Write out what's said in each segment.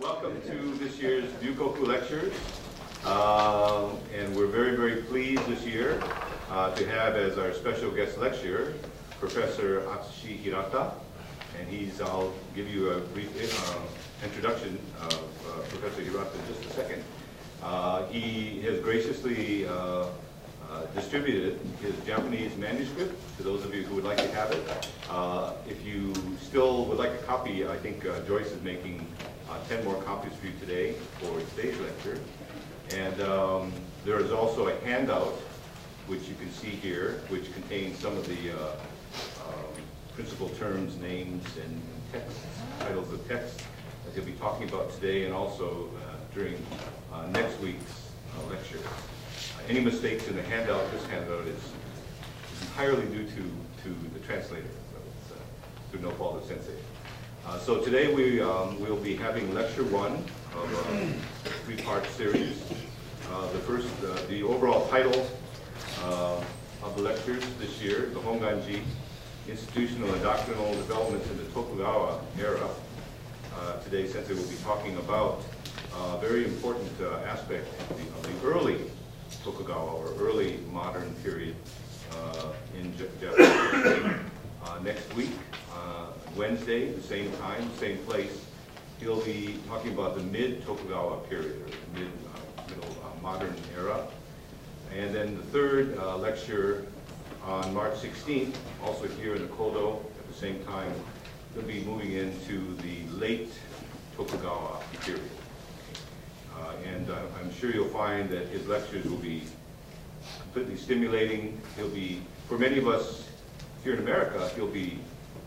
Welcome to this year's Ryukoku Lectures. Uh, and we're very, very pleased this year uh, to have as our special guest lecturer Professor Atsushi Hirata. And he's, I'll give you a brief uh, introduction of uh, Professor Hirata in just a second. Uh, he has graciously uh, distributed his Japanese manuscript to those of you who would like to have it. If you still would like a copy, I think Joyce is making 10 more copies for you today for today's lecture. And um, there is also a handout, which you can see here, which contains some of the uh, um, principal terms, names, and text, titles of texts that he'll be talking about today and also uh, during uh, next week's uh, lecture. Uh, any mistakes in the handout, this handout is entirely due to, to the translator, so it's uh, through no fault of sensei. Uh, so today we um, will be having lecture one of a three-part series. Uh, the first, uh, the overall title uh, of the lectures this year, the Honganji, Institutional and Doctrinal Developments in the Tokugawa Era. Uh, today Sensei will be talking about a very important aspect of the, of the early Tokugawa or early modern period in Japan. Next week, Wednesday, the same time, same place, he'll be talking about the mid-Tokugawa period, or the mid, uh, middle uh, modern era. And then the third uh, lecture on March 16th, also here in the Kodo, at the same time, he'll be moving into the late Tokugawa period. Uh, And uh, I'm sure you'll find that his lectures will be completely stimulating. He'll be, for many of us here in America, he'll be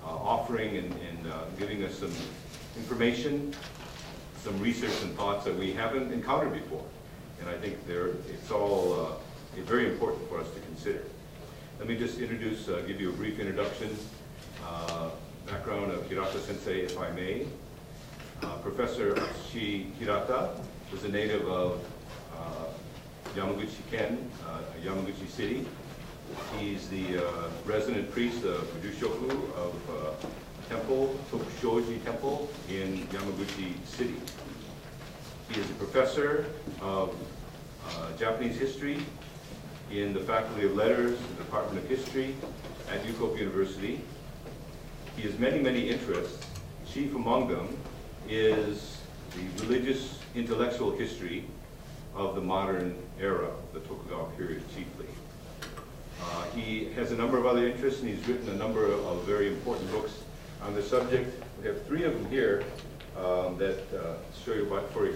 offering and and, uh, giving us some information, some research and thoughts that we haven't encountered before. And I think it's all uh, very important for us to consider. Let me just introduce, uh, give you a brief introduction, uh, background of Hirata Sensei, if I may. Uh, Professor Atsushi Hirata is a native of uh, Yamaguchi Ken, uh, Yamaguchi City. He's the uh, resident priest of Ryushoku of uh, Temple, Tokushoji Temple in Yamaguchi City. He is a professor of uh, Japanese history in the Faculty of Letters, the Department of History at Yukoku University. He has many, many interests. Chief among them is the religious intellectual history of the modern era, the Tokugawa period chiefly. Uh, he has a number of other interests, and he's written a number of, very important books on the subject. We have three of them here um, that uh, show you what, for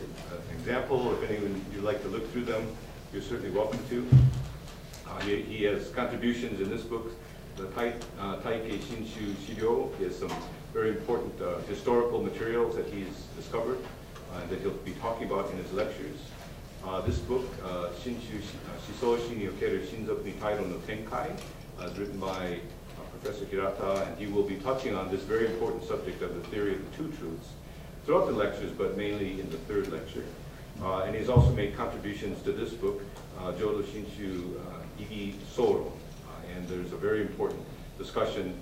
example, if anyone you'd like to look through them, you're certainly welcome to. Uh, he, he has contributions in this book, the Tai, uh, Taikei Shinshu Shiryo. Has some very important uh, historical materials that he's discovered uh, that he'll be talking about in his lectures. Uh, this book, uh, Shinshu uh, Shisoshi Okeru Shinzoku Tairo no Tenkai, is written by Professor Hirata, and he will be touching on this very important subject of the theory of the two truths throughout the lectures, but mainly in the third lecture. Uh, and he's also made contributions to this book, uh, Jodo Shinshu uh, Igi Soro. Uh, and there's a very important discussion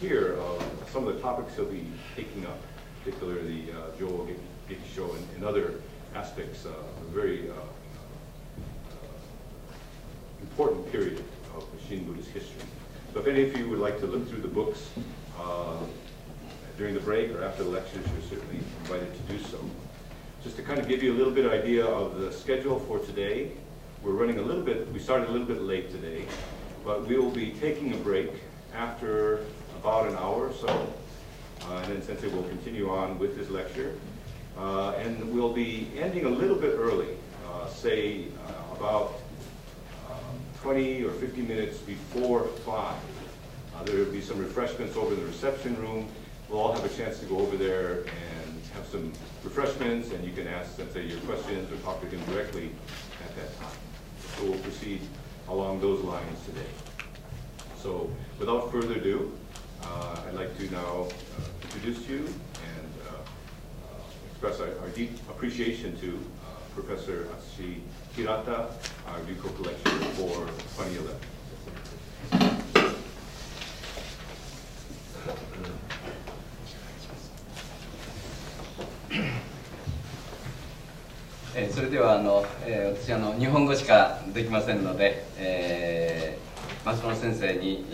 here of some of the topics he'll be taking up, particularly uh, Jodo Gekisho and, and other aspects uh, a very uh, uh, important period of Shin Buddhist history. So if any of you would like to look through the books uh, during the break or after the lectures, you're certainly invited to do so. Just to kind of give you a little bit idea of the schedule for today, we're running a little bit, we started a little bit late today, but we will be taking a break after about an hour or so. Uh, and then Sensei will continue on with his lecture. Uh, and we'll be ending a little bit early, uh, say uh, about um, 20 or 50 minutes before 5. Uh, there will be some refreshments over in the reception room. We'll all have a chance to go over there and have some refreshments, and you can ask Sensei your questions or talk to him directly at that time. So we'll proceed along those lines today. So without further ado, uh, I'd like to now uh, introduce you uh, uh, express our, our deep appreciation to uh, Professor Atsushi Hirata, our Ryukoku lecturer for 2011. えー、それではあの、えー、私あの日本語しかできませんので、えー、松本先生に、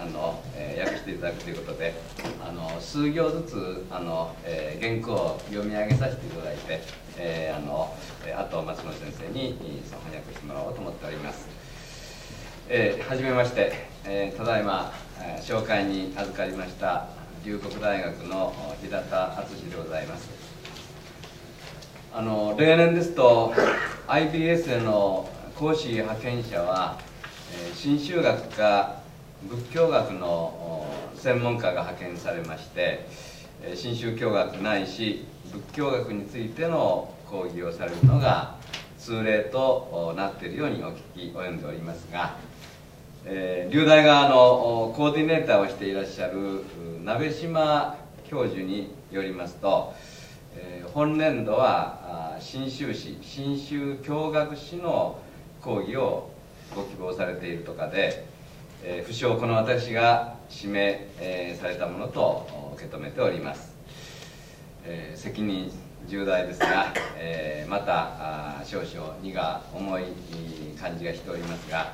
あの、え、訳していただくということであの数行ずつあの、え、原稿を読み上げさせていただいて、え、あのあと松本先生に翻訳してもらおうと思っております。えー、はじめまして、え、ただいま、え、紹介に預かりました龍谷大学の平田敦でございますあの例年ですと IBS への講師派遣者は、新宗学か仏教学の専門家が派遣されまして新宗教学ないし仏教学についての講義をされるのが通例となっているようにお聞き及んでおりますがえー、流大がのコーディネーターをしていらっしゃる鍋島教授によりますと、え、本年度は新修士新州教学士の講義をご希望されているとかで、えー、不詳この私が指名、えー、されたものと受け止めております、えー、責任重大ですが、えー、また少々荷が重い感じがしておりますが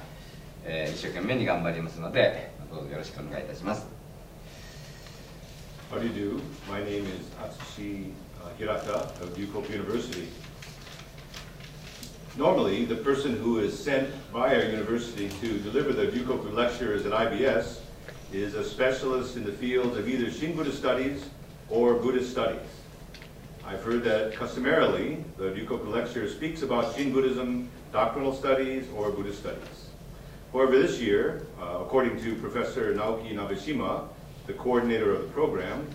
えー、一生懸命に頑張りますのでどうぞよろしくお願いいたします How do you do? My name is Atsushi Hirata of Yukop University. Normally, the person who is sent by our university to deliver the Ryukoku lectures at IBS is a specialist in the field of either Shin Buddhist studies or Buddhist studies. I've heard that customarily the Ryukoku lecture speaks about Shin Buddhism, doctrinal studies, or Buddhist studies. However, this year, uh, according to Professor Naoki Nabeshima, the coordinator of the program,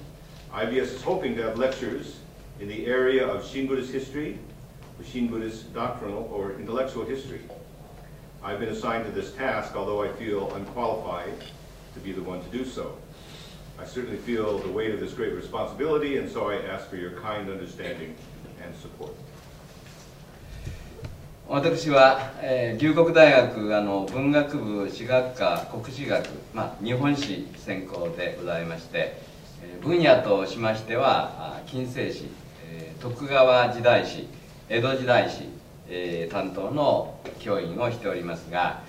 IBS is hoping to have lectures in the area of Shin Buddhist history, Shin Buddhist doctrinal or intellectual history. I've been assigned to this task, although I feel unqualified to be the one to do so. I certainly feel the weight of this great responsibility, and so I ask for your kind understanding and support. 私は、えー、龍谷大学あの文学部史学科国史学、まあ、日本史専攻でございまして、えー、分野としましては近世史、えー、徳川時代史江戸時代史、えー、担当の教員をしておりますが、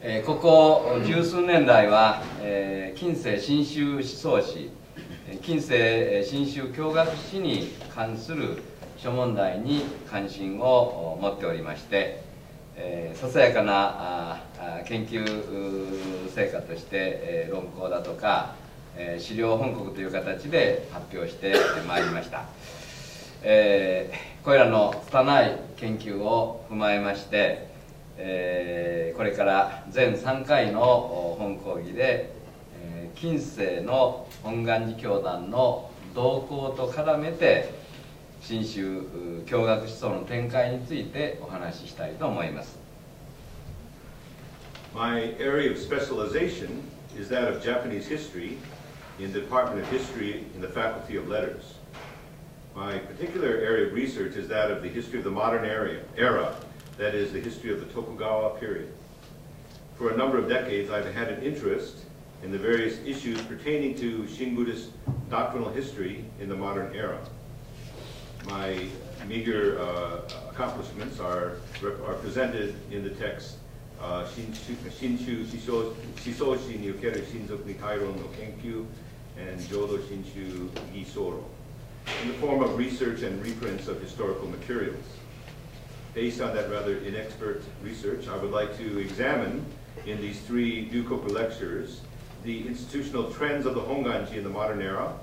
えー、ここ十数年来は、えー、近世新宗思想史近世新宗教学史に関する諸問題に関心を持っておりまして、えー、ささやかなあ研究成果として、えー、論考だとか、えー、資料本国という形で発表してまいりました、えー、これらの拙い研究を踏まえまして、えー、これから全3回の本講義で、えー、近世の本願寺教団の動向と絡めて新州教学思想の展開についてお話ししたいと思います My area of specialization is that of Japanese history in the Department of History in the Faculty of Letters. My particular area of research is that of the history of the modern era, that is, the history of the Tokugawa period. For a number of decades, I've had an interest in the various issues pertaining to Shin Buddhist doctrinal history in the modern era my meager uh, accomplishments are, are presented in the text uh, Shinshu Shisoshi ni okeru Shinzoku ni no Kenkyu and Jodo Shinshu Gisoro in the form of research and reprints of historical materials. Based on that rather inexpert research, I would like to examine in these three Dukoku lectures the institutional trends of the Honganji in the modern era,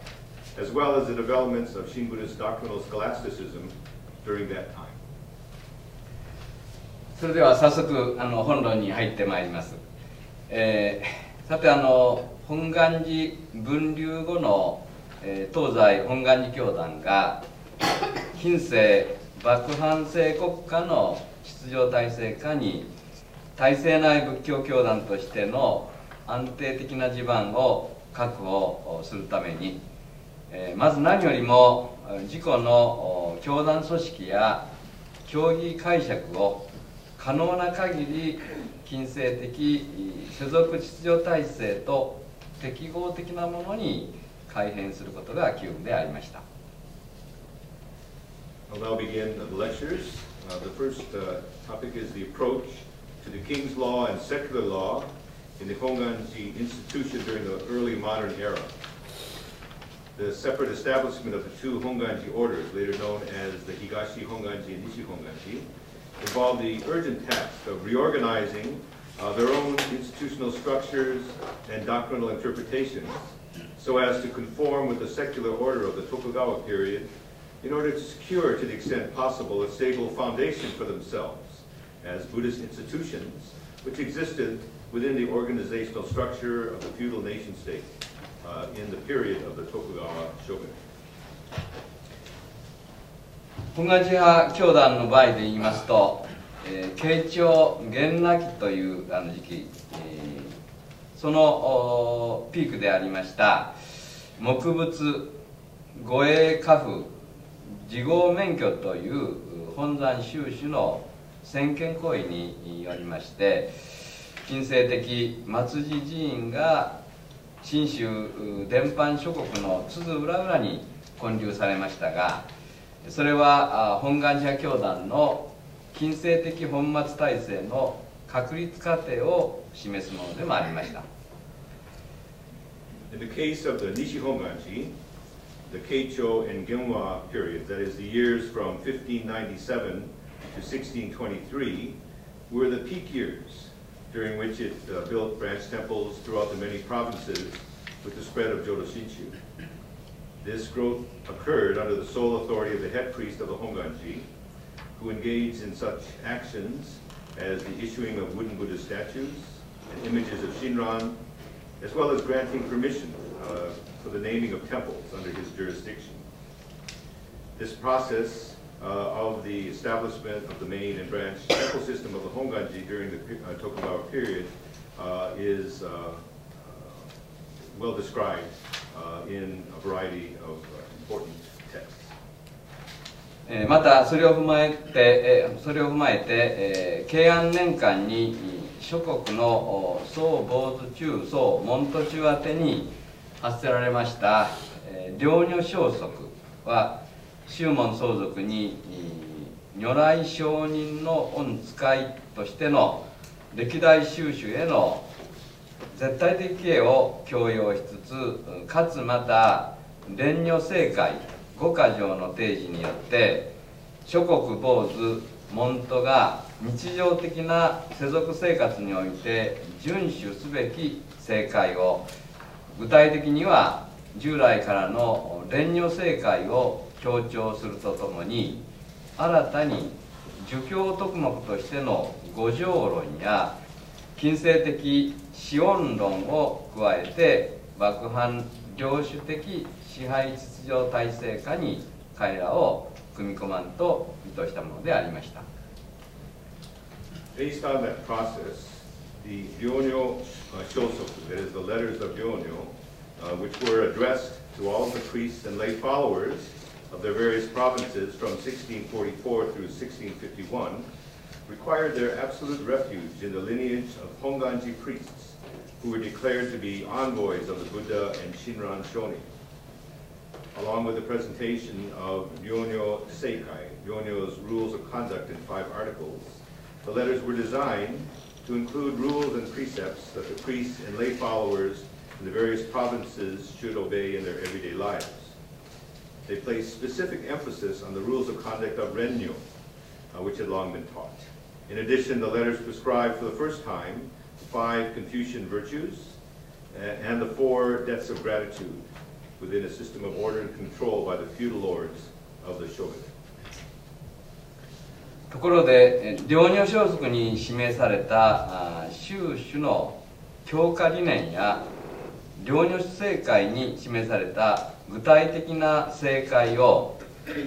as well as the developments of Shin Buddhist doctrinal scholasticism during that time. それでは早速あの本論に入ってまいります、えー、さてあの本願寺分流後の、 え、東西本願寺教団が近世幕藩制国家の秩序体制下に体制内仏教教団としての安定的な地盤を確保するためにえまず何よりも自己の教団組織や競技解釈を可能な限り近世的世俗秩序体制と適合的なものに改変することが機運でありました。I'll now begin the lectures Uh, the first uh, topic is the approach to the king's law and secular law in the Honganji institution during the early modern era. The separate establishment of the two Honganji orders, later known as the Higashi Honganji and Nishi Honganji, involved the urgent task of reorganizing uh, their own institutional structures and doctrinal interpretations so as to conform with the secular order of the Tokugawa period in order to secure, to the extent possible, a stable foundation for themselves as Buddhist institutions which existed within the organizational structure of the feudal nation state uh, in the period of the Tokugawa shogunate. 本願寺派教団の場合で言いますと、えー、慶長元那期というあの時期、えー、 そのピークでありました木仏護衛家父自合免許という本山収支の先見行為によりまして近世的松寺寺院が信州伝藩諸国の津々浦々に建立されましたがそれは本願寺教団の近世的本末体制の確立過程を示すものでもありました。In the case of the Nishi Honganji, the Keicho and Genwa periods, that is the years from 1597 to 1623, were the peak years during which it uh, built branch temples throughout the many provinces with the spread of Jodo Shinshu. This growth occurred under the sole authority of the head priest of the Honganji, who engaged in such actions as the issuing of wooden Buddha statues and images of Shinran, as well as granting permission uh, for the naming of temples under his jurisdiction. This process uh, of the establishment of the main and branch temple system of the Honganji during the uh, Tokugawa period uh, is uh, uh, well described in a variety of important texts. またそれを踏まえてそれを踏まえて、えー、慶安年間に 諸国の宋坊主中宋門徒中宛てに発せられました、領女消息は宗門相続に如来上人の恩使いとしての歴代宗主への絶対的敬を強要しつつかつまた蓮如正解五箇条の提示によって諸国坊主門徒が日常的な世俗生活において遵守すべき正解を具体的には従来からの蓮如正解を強調するとともに新たに儒教徳目としての五条論や近世的資本論を加えて幕藩領主的支配秩序体制下に彼らを組み込まんと意図したものでありました。Based on that process, the Ryonyo uh, Shosoku, that is the letters of Ryonyo, uh, which were addressed to all the priests and lay followers of their various provinces from 1644 through 1651, required their absolute refuge in the lineage of Honganji priests, who were declared to be envoys of the Buddha and Shinran Shoni. Along with the presentation of Ryonyo Seikai, Ryonyo's rules of conduct in five articles, the letters were designed to include rules and precepts that the priests and lay followers in the various provinces should obey in their everyday lives. They placed specific emphasis on the rules of conduct of Renyo, uh, which had long been taught. In addition, the letters prescribed for the first time five Confucian virtues uh, and the four debts of gratitude within a system of order and control by the feudal lords of the shogunate. ところで領女装束に示された宗主の強化理念や領女正解に示された具体的な正解を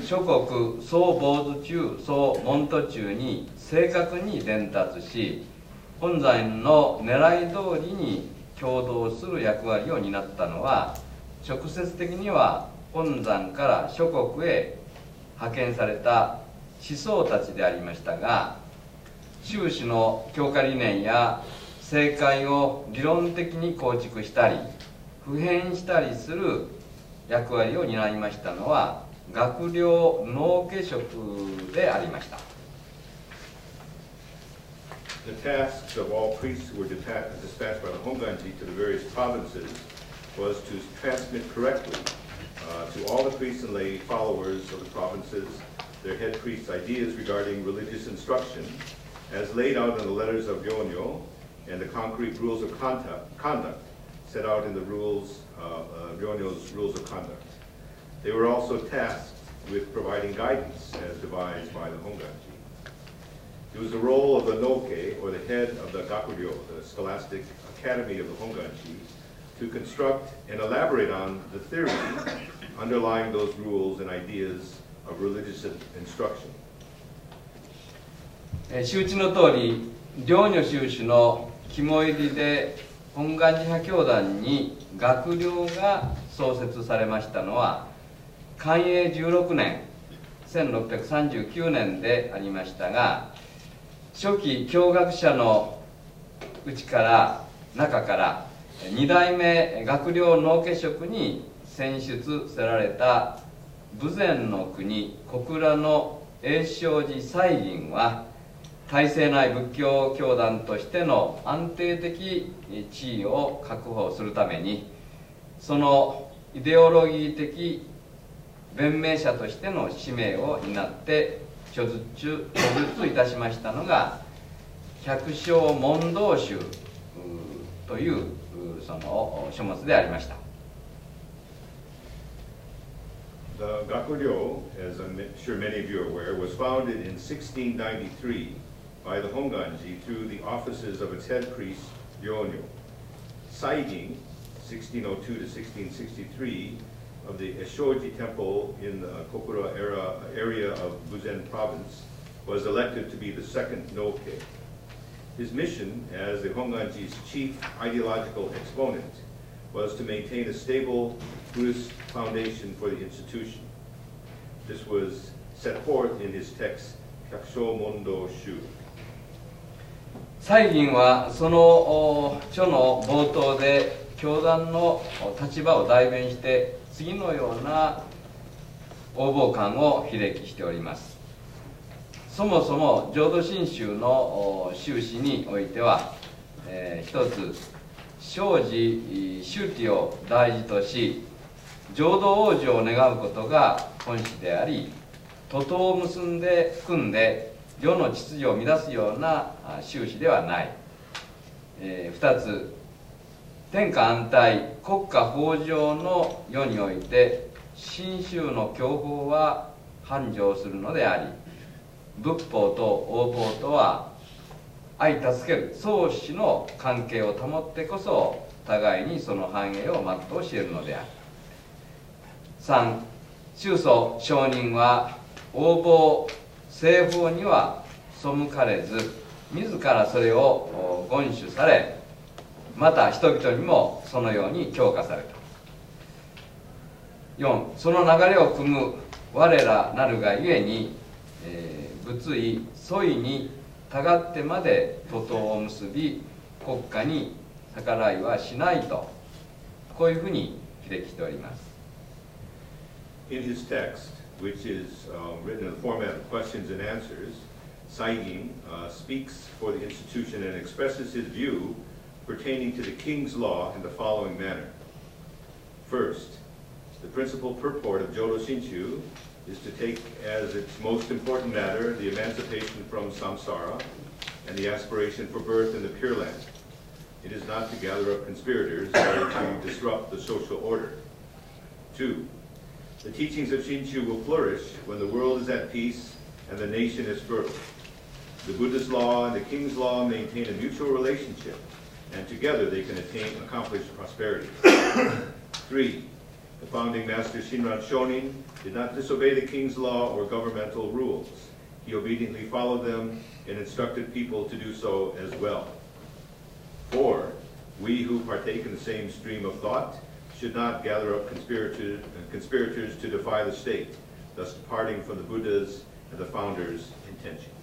諸国総坊主中総門徒中に正確に伝達し本山の狙い通りに共同する役割を担ったのは直接的には本山から諸国へ派遣された思想たちでありましたが修士の強化理念や正解を理論的に構築したり普遍したりする役割を担いましたのは学寮農家職でありました。the tasks of all priests who were dispatched by the Honganji to the various provinces was to transmit correctly uh, to all the priests and lay followers of the provinces their head priests' ideas regarding religious instruction as laid out in the letters of Gyonyo and the concrete rules of conduct, set out in the rules, uh, uh, Gyonyo's rules of conduct. They were also tasked with providing guidance as devised by the Honganji. It was the role of the Noke, or the head of the Gakuryo, the scholastic academy of the Honganji, to construct and elaborate on the theory underlying those rules and ideas of religious instruction. え周知の通り両女修士の肝入りで本願寺派教団に学寮が創設されましたのは寛永16年1639年でありましたが初期教学者のうちから中から二代目学寮農家職に選出せられた豊前の国小倉の永正寺西院は体制内仏教教団としての安定的地位を確保するためにそのイデオロギー的弁明者としての使命を担って著述著述いたしましたのが百姓問答集というその書物でありました。The Gakuryo, as I'm sure many of you are aware, was founded in 1693 by the Honganji through the offices of its head priest, Ryonyo. Saigin, 1602 to 1663, of the Eshoji temple in the Kokura era, area of Buzen province, was elected to be the second Noke. His mission as the Honganji's chief ideological exponent was to maintain a stable Buddhist foundation for the institution. This was set forth in his text, Kakusho Mondo Shu. 西銀はそのお書の冒頭で教団のお立場を代弁して次のような応募感を披露しておりますそもそも浄土真宗のお宗旨においては、えー一つ生じ周知を大事とし浄土往生を願うことが本旨であり徒党を結んで組んで世の秩序を乱すようなあ宗旨ではない、えー二つ。天下安泰国家豊穣の世において信州の教法は繁盛するのであり仏法と応報とは相助ける相思の関係を保ってこそ互いにその繁栄を全うし得るのである。3宗祖上人は応募西方には背かれず自らそれを厳守されまた人々にもそのように強化された。4その流れを組む我らなるがゆえに、えー仏意疎意にたがってまで徒党を結び国家に逆らいはしないとこういうふうに記歴しております。In his text, which is uh, written in the format of questions and answers, Saigin uh, speaks for the institution and expresses his view pertaining to the king's law in the following manner. First, the principal purport of Jodo Shinshu is to take as its most important matter the emancipation from samsara and the aspiration for birth in the Pure Land. It is not to gather up conspirators or to disrupt the social order. Two, the teachings of Shinshu will flourish when the world is at peace and the nation is fertile. The Buddha's law and the king's law maintain a mutual relationship, and together they can attain accomplished prosperity. Three, the founding master Shinran Shonin did not disobey the king's law or governmental rules. He obediently followed them and instructed people to do so as well. Four, we who partake in the same stream of thought should not gather up conspirators, conspirators to defy the state, thus departing from the Buddha's and the founder's intentions.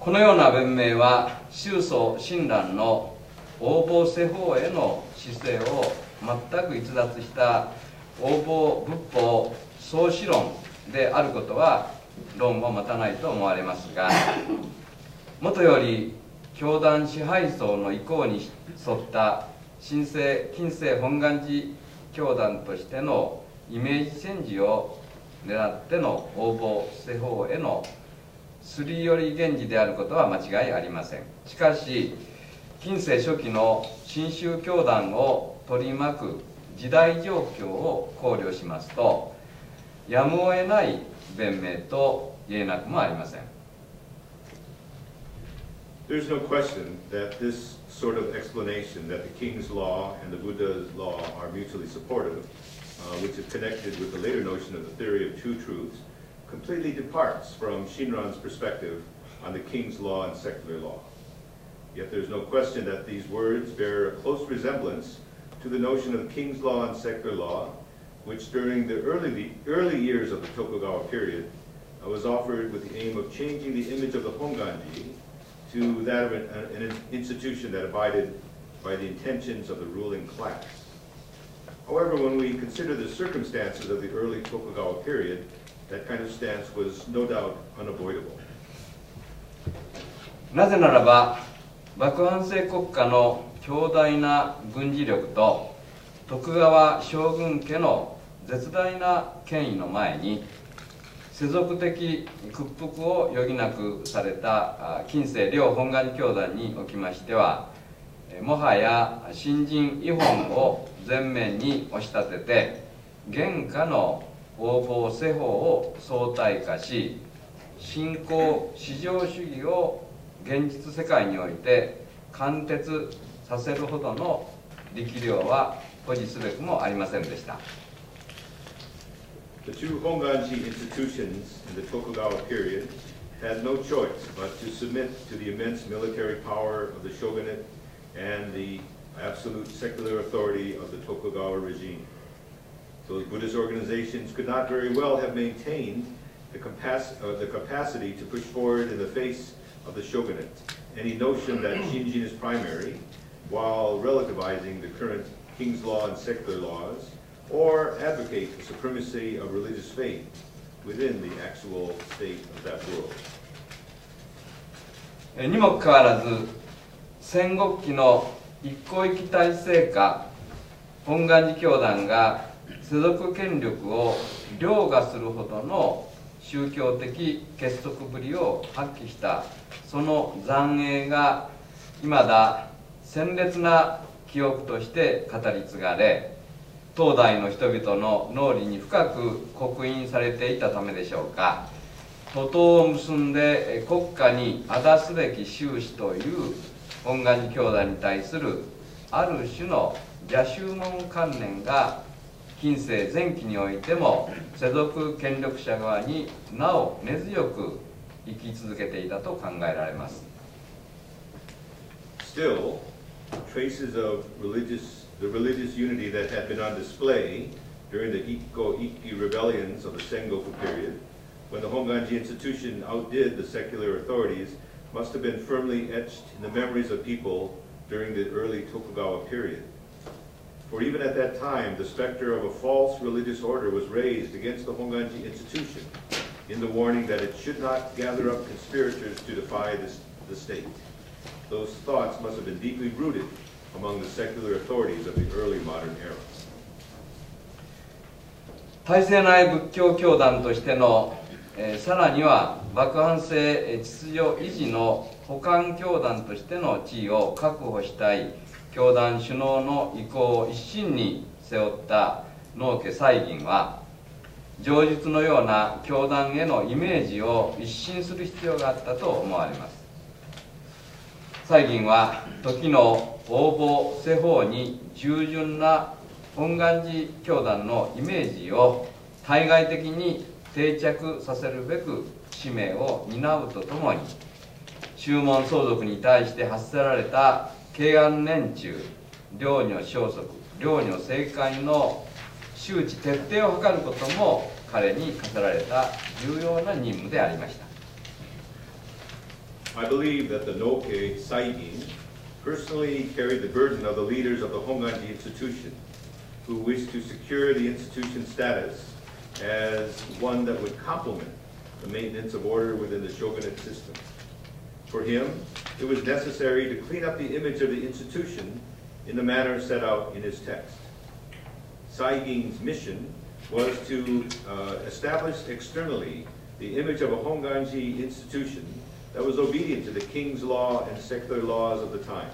このような弁明は宗祖親鸞の応募世法への姿勢を全く逸脱した応募仏法創始論であることは論を持たないと思われますがもとより教団支配層の意向に沿った新生近世本願寺教団としてのイメージチェンジを狙っての応募施法へのすり寄り源氏であることは間違いありません。しかし近世初期の新宗教団を取り巻く時代状況を考慮しますとやむを得ない弁明と言えなくもありません。There's no question that this sort of explanation that the king's law and the Buddha's law are mutually supportive, uh, which is connected with the later notion of the theory of two truths, completely departs from Shinran's perspective on the king's law and secular law. Yet there's no question that these words bear a close resemblance to the notion of king's law and secular law, which during the early, early years of the Tokugawa period uh, was offered with the aim of changing the image of the Honganji to that of an, an institution that abided by the intentions of the ruling class. However, when we consider the circumstances of the early Tokugawa period, that kind of stance was no doubt unavoidable. なぜならば幕藩制国家の強大な軍事力と徳川将軍家の絶大な権威の前に 世俗的屈服を余儀なくされた近世両本願教団におきましてはもはや新人違反を前面に押し立てて現下の応募世法を相対化し信仰至上主義を現実世界において貫徹させるほどの力量は保持すべくもありませんでした。The two Honganji institutions in the Tokugawa period had no choice but to submit to the immense military power of the shogunate and the absolute secular authority of the Tokugawa regime. Those Buddhist organizations could not very well have maintained the, capac uh, the capacity to push forward in the face of the shogunate any notion that Shinjin is primary while relativizing the current king's law and secular laws or advocate the supremacy of religious faith within the actual state of that world. にもかかわらず戦国期の一向一揆体制下本願寺教団が世俗権力を凌駕するほどの宗教的結束ぶりを発揮したその残影がいまだ鮮烈な記憶として語り継がれ当代の人々の脳裏に深く刻印されていたためでしょうか徒党を結んで国家にあだすべき収支という本願寺教団に対するある種の邪宗門観念が近世前期においても世俗権力者側になお根強く生き続けていたと考えられます。Still, traces of religious the religious unity that had been on display during the Ikko Ikki rebellions of the Sengoku period, when the Honganji institution outdid the secular authorities, must have been firmly etched in the memories of people during the early Tokugawa period. For even at that time, the specter of a false religious order was raised against the Honganji institution in the warning that it should not gather up conspirators to defy this, the state. Those thoughts must have been deeply rooted among the secular authorities of the early modern era. 体制内仏教教団としての、えー、さらには幕藩制秩序維持の補完教団としての地位を確保したい教団首脳の意向を一身に背負った農家西銀は上述のような教団へのイメージを一新する必要があったと思われます西銀は時の応募世法に従順な本願寺教団のイメージを対外的に定着させるべく使命を担うとともに宗門相続に対して発せられた慶安年中領女消息領女政界の周知徹底を図ることも彼に課せられた重要な任務でありました I believe that the Noke Saigin personally carried the burden of the leaders of the Honganji institution, who wished to secure the institution's status as one that would complement the maintenance of order within the shogunate system. For him, it was necessary to clean up the image of the institution in the manner set out in his text. Saiging's mission was to uh, establish externally the image of a Honganji institution that was obedient to the king's law and secular laws of the time.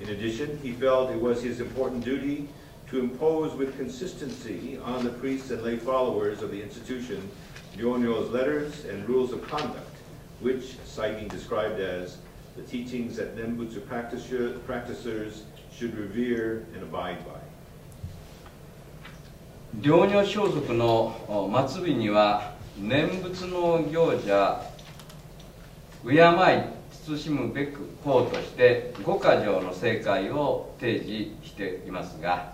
In addition, he felt it was his important duty to impose with consistency on the priests and lay followers of the institution Ryonyo's letters and rules of conduct, which Saigin described as the teachings that Nembutsu practitioners should revere and abide by. 良女装束の末尾には念仏の行者 敬い慎むべく法として五箇条の正解を提示していますが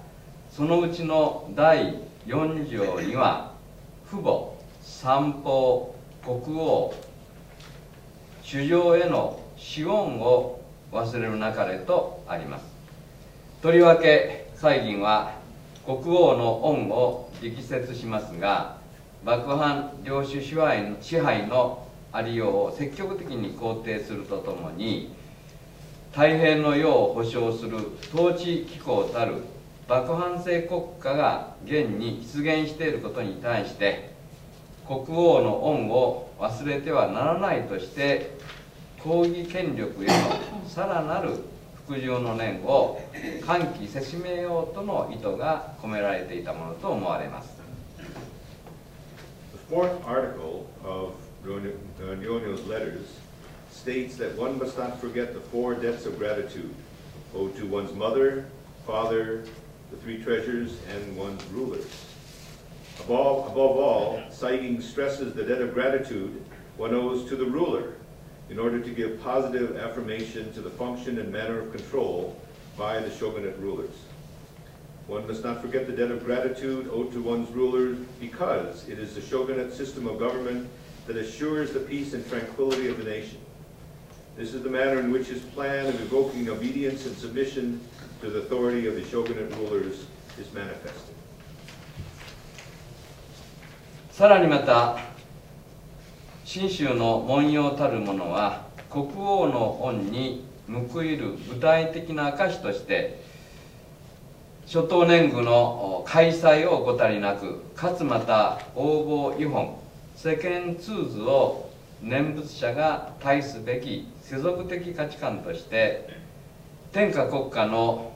そのうちの第4条には父母三宝国王主上への死恩を忘れるなかれとあります。とりわけ西銀は国王の恩を力説しますが幕藩領主支配のありようを積極的に肯定するとともに太平の世を保障する統治機構たる幕藩制国家が現に出現していることに対して国王の恩を忘れてはならないとして抗議権力へのさらなる服従の念を喚起せしめようとの意図が込められていたものと思われます。Of Nyonyo's uh, letters states that one must not forget the four debts of gratitude owed to one's mother, father, the three treasures, and one's rulers. Above, above all, citing stresses the debt of gratitude one owes to the ruler in order to give positive affirmation to the function and manner of control by the shogunate rulers. One must not forget the debt of gratitude owed to one's ruler because it is the shogunate system of government that assures the peace and tranquility of the nation. This is the manner in which his plan of evoking obedience and submission to the authority of the shogunate rulers is manifested. さらにまた信州の文様たるものは国王の恩に報いる具体的な証として初等年貢の開催を怠りなくかつまた応募違本世間通図を念仏者が対すべき世俗的価値観として天下国家の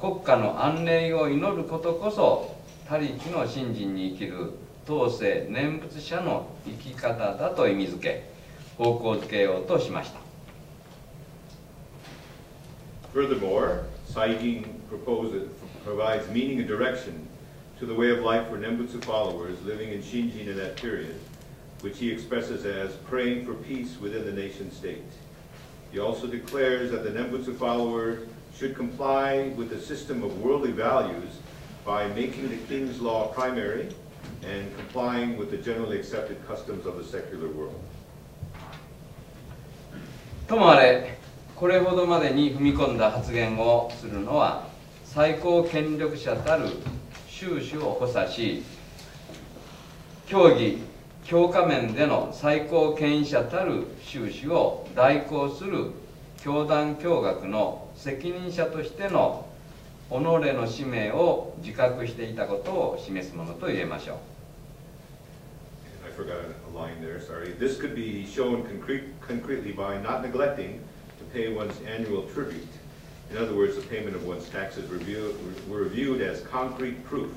国家の安寧を祈ることこそ他力の信心に生きる当世念仏者の生き方だと意味づけ方向づけようとしました Furthermore, Saigin proposes, provides meaning and direction to the way of life for Nembutsu followers living in Shinjin in that period, which he expresses as praying for peace within the nation state. He also declares that the Nembutsu follower should comply with the system of worldly values by making the king's law primary and complying with the generally accepted customs of the secular world. ともあれこれほどまでに踏み込んだ発言をするのは最高権力者たる収支を補佐し協議 強化面での最高権威者たる収支を代行する教団教学の責任者としての己の使命を自覚していたことを示すものと言えましょう。I forgot a line there, sorry. This could be shown concrete, concretely by not neglecting to pay one's annual tribute. In other words, the payment of one's taxes review, were viewed as concrete proof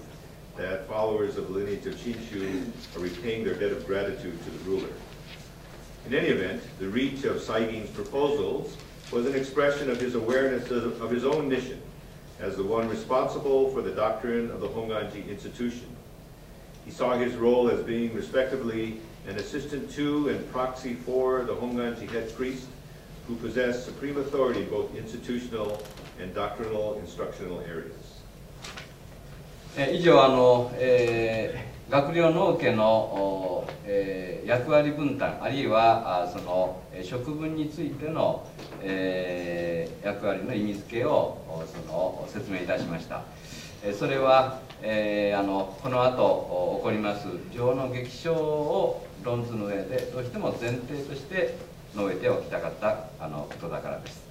that followers of the lineage of Shinshu are repaying their debt of gratitude to the ruler. In any event, the reach of Saigin's proposals was an expression of his awareness of, of his own mission as the one responsible for the doctrine of the Honganji institution he saw his role as being respectively an assistant to and proxy for the Honganji head priest, who possessed supreme authority in both institutional and doctrinal instructional areas. 以上あの、えー、学寮農家の、えー、役割分担あるいはあその職分についての、えー、役割の意味付けをその説明いたしました。それはえーあのこの後起こります情の激症を論ずの上でどうしても前提として述べておきたかったあのことだからです。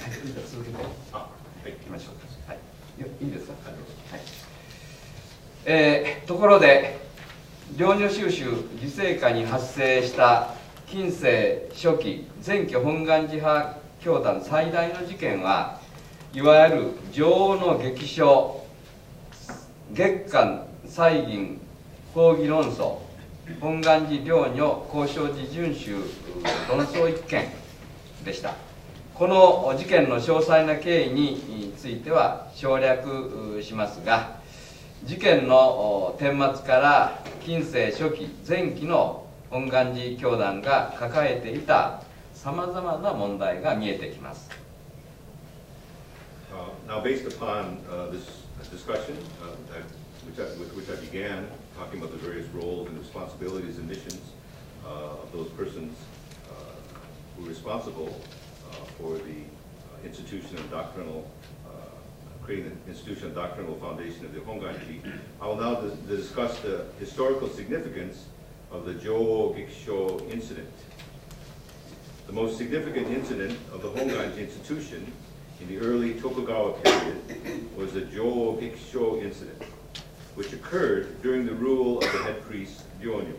はい、続けてあはいいきましょう。はい、よいいですか。はい。えーところで、領女収集時世下に発生した近世初期前期本願寺派教団最大の事件はいわゆる女王の激症月間祭銀抗議論争本願寺領女交渉寺遵守論争一件でしたこの事件の詳細な経緯については省略しますが事件の顛末から近世初期前期の本願寺教団が抱えていたさまざまな問題が見えてきます Uh, Now, based upon uh, this discussion, uh, that- which I- with which I began, talking about the various roles and responsibilities and missions uh, of those persons uh, who are responsible for the institution doctrinal, uh, creating the institution doctrinal foundation of the Honganji, I will now dis- discuss the historical significance of the Joe Giksho incident. The most significant incident of the Honganji institution in the early Tokugawa period was the Joe Giksho incident, which occurred during the rule of the head priest Ryonyo.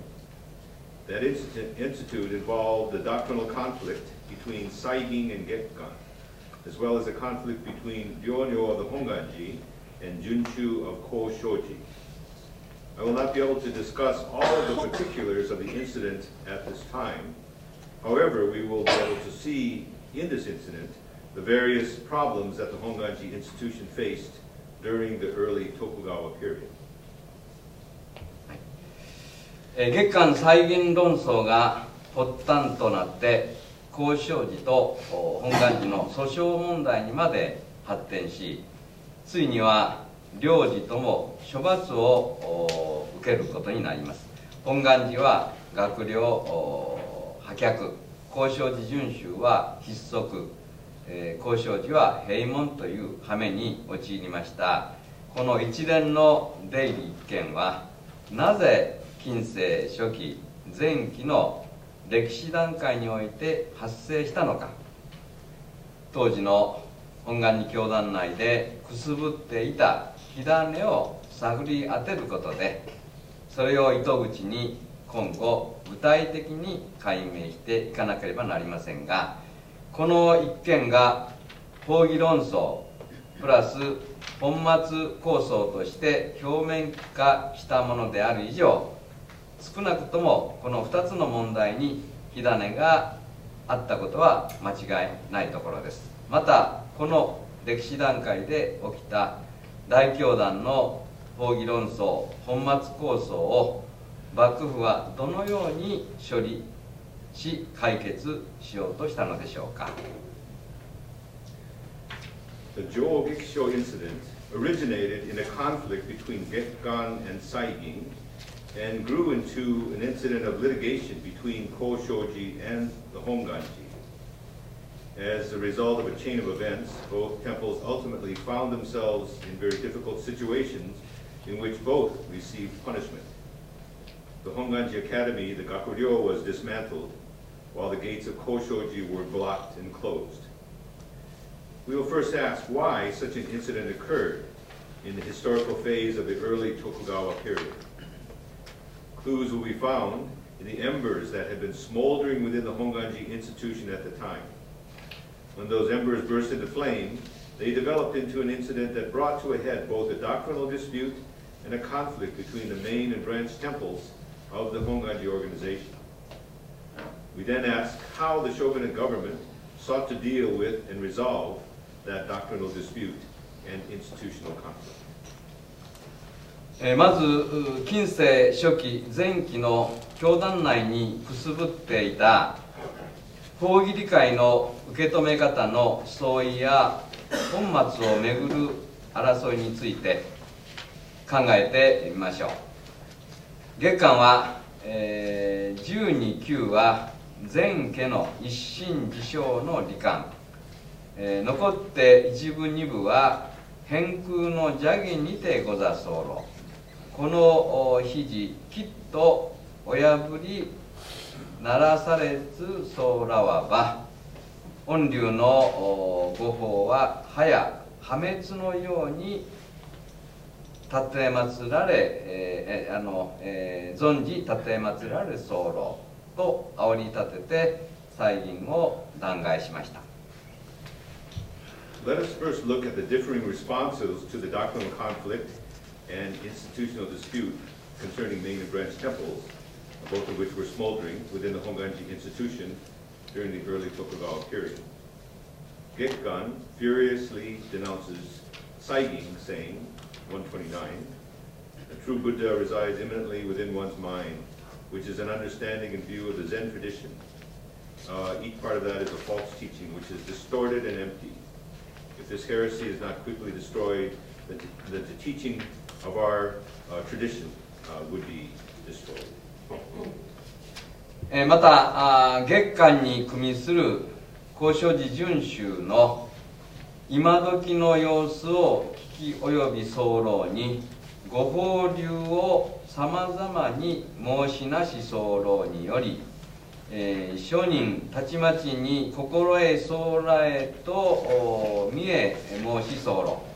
That institute involved the doctrinal conflict between Saigin and Gekkan, as well as a conflict between Ryonyo of the Honganji and Junchu of Ko Shoji. I will not be able to discuss all of the particulars of the incident at this time. However, we will be able to see in this incident the various problems that the Honganji institution faced during the early Tokugawa period. えー月間再現論争が発端となって 交渉時と本願寺の訴訟問題にまで発展しついには領事とも処罰を受けることになります。本願寺は学寮破却。交渉時遵守は筆足、えー交渉時は閉門という羽目に陥りました。この一連の出入り一件はなぜ近世初期前期の歴史段階において発生したのか。当時の本願寺教団内でくすぶっていた火種を探り当てることでそれを糸口に今後具体的に解明していかなければなりませんがこの一件が抗議論争プラス本末構想として表面化したものである以上少なくともこの2つの問題に火種があったことは間違いないところです。またこの歴史段階で起きた大教団の抗議論争本末構想を幕府はどのように処理し解決しようとしたのでしょうか。The Joe Giksho incident originated in a conflict between Gekkan and Saigin and grew into an incident of litigation between Koshoji and the Honganji. As a result of a chain of events, both temples ultimately found themselves in very difficult situations in which both received punishment. The Honganji Academy, the Gakuryo, was dismantled, while the gates of Koshoji were blocked and closed. We will first ask why such an incident occurred in the historical phase of the early Tokugawa period. Clues will be found in the embers that had been smoldering within the Honganji institution at the time. When those embers burst into flame, they developed into an incident that brought to a head both a doctrinal dispute and a conflict between the main and branch temples of the Honganji organization. We then ask how the shogunate government sought to deal with and resolve that doctrinal dispute and institutional conflict. えまず近世初期前期の教団内にくすぶっていた講義理解の受け止め方の相違や本末をめぐる争いについて考えてみましょう。月間は、えー、12級は前家の一心自称の罹患えー残って一部二部は偏空の邪気にてござ候。この肘きっとお破りならされつそうらわば。御流のお御法は早破滅のように立て祀られ、えーあのえー存じ立て祀られ候と煽り立てて祭銀を弾劾しました。Let us first look at the differing responses to the doctrinal conflict and institutional dispute concerning main and branch temples, both of which were smoldering within the Honganji institution during the early Tokugawa period. Gekkan furiously denounces Saiging, saying, 129, the true Buddha resides immanently within one's mind, which is an understanding and view of the Zen tradition. Uh, each part of that is a false teaching, which is distorted and empty. If this heresy is not quickly destroyed, then the, the teaching of our uh, tradition uh, would be destroyed. えまたあ月間に組みする高所寺巡宗の今時の様子を聞き及び候にご法流をさまざまに申しなし候により、えー諸人たちまちに心得そうらえとお見え申し候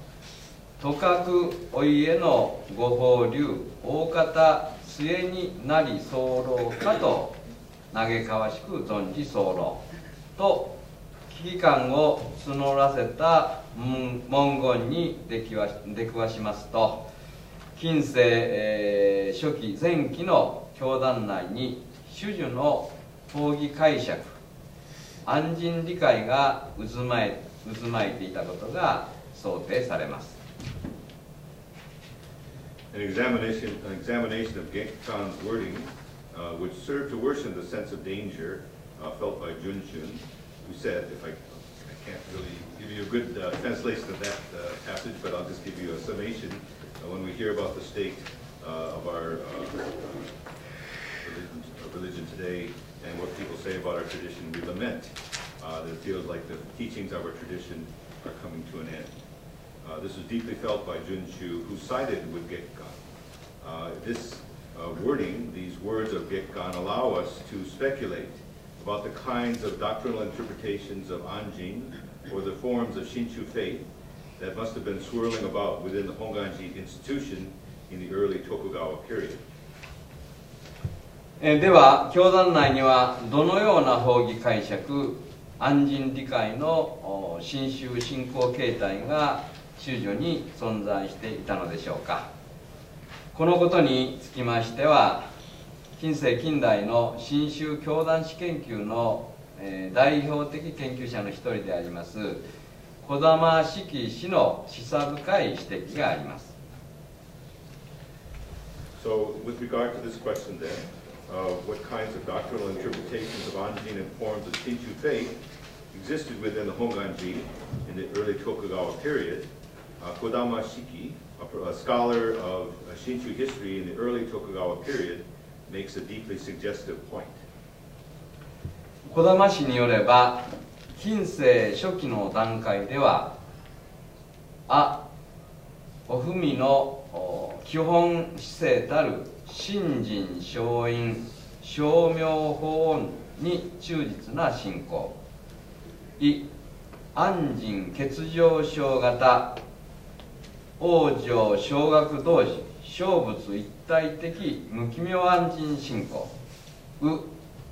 とかくお家のご法流大方末になり候かと嘆かわしく存じ候と危機感を募らせた文言に出来は出くわしますと。近世、えー初期前期の教団内に種々の法義解釈安心理解が渦巻渦巻いていたことが想定されます。An examination, an examination of Genkan's wording, uh, which served to worsen the sense of danger uh, felt by Jun Shun, who said, if I, I can't really give you a good uh, translation of that uh, passage, but I'll just give you a summation. Uh, when we hear about the state uh, of our religion, religion today and what people say about our tradition, we lament that it feels like the teachings of our tradition are coming to an end. Uh, this was deeply felt by Jun Shu, who sided with Gekkan. Uh, this uh, wording, these words of Gekkan, allow us to speculate about the kinds of doctrinal interpretations of Anjin or the forms of Shinshu faith that must have been swirling about within the Honganji institution in the early Tokugawa period. えーでは教団内にはどのような法義解釈安心理解のお新宗信仰形態が 宗女に存在していたのでしょうかこのことにつきましては近世近代の新宗教団史研究の、えー代表的研究者の一人であります児玉式氏の示唆深い指摘があります So with regard to this question then, uh, what kinds of doctrinal interpretations of Anjin and forms of Shinshu faith existed within the Honganji in the early Tokugawa period, uh, Kodama Shiki, a, a scholar of uh, Shinshu history in the early Tokugawa period, makes a deeply suggestive point. 児玉氏によれば近世初期の段階ではあおふみの基本姿勢たる信心勝因称名法恩に忠実な信仰い安心欠場症型往生小学同時小仏一体的無奇妙安心信仰。う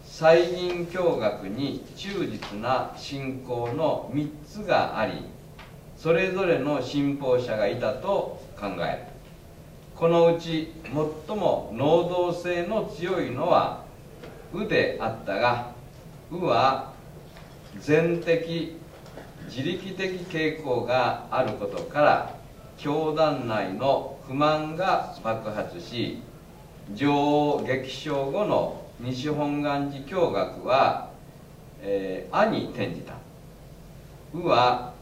再銀教学に忠実な信仰の3つがありそれぞれの信奉者がいたと考える。このうち最も能動性の強いのは「う」であったが「う」は全的自力的傾向があることから教団内の不満が爆発し女王激賞後の西本願寺教学は、えー「あ」に転じた「う」は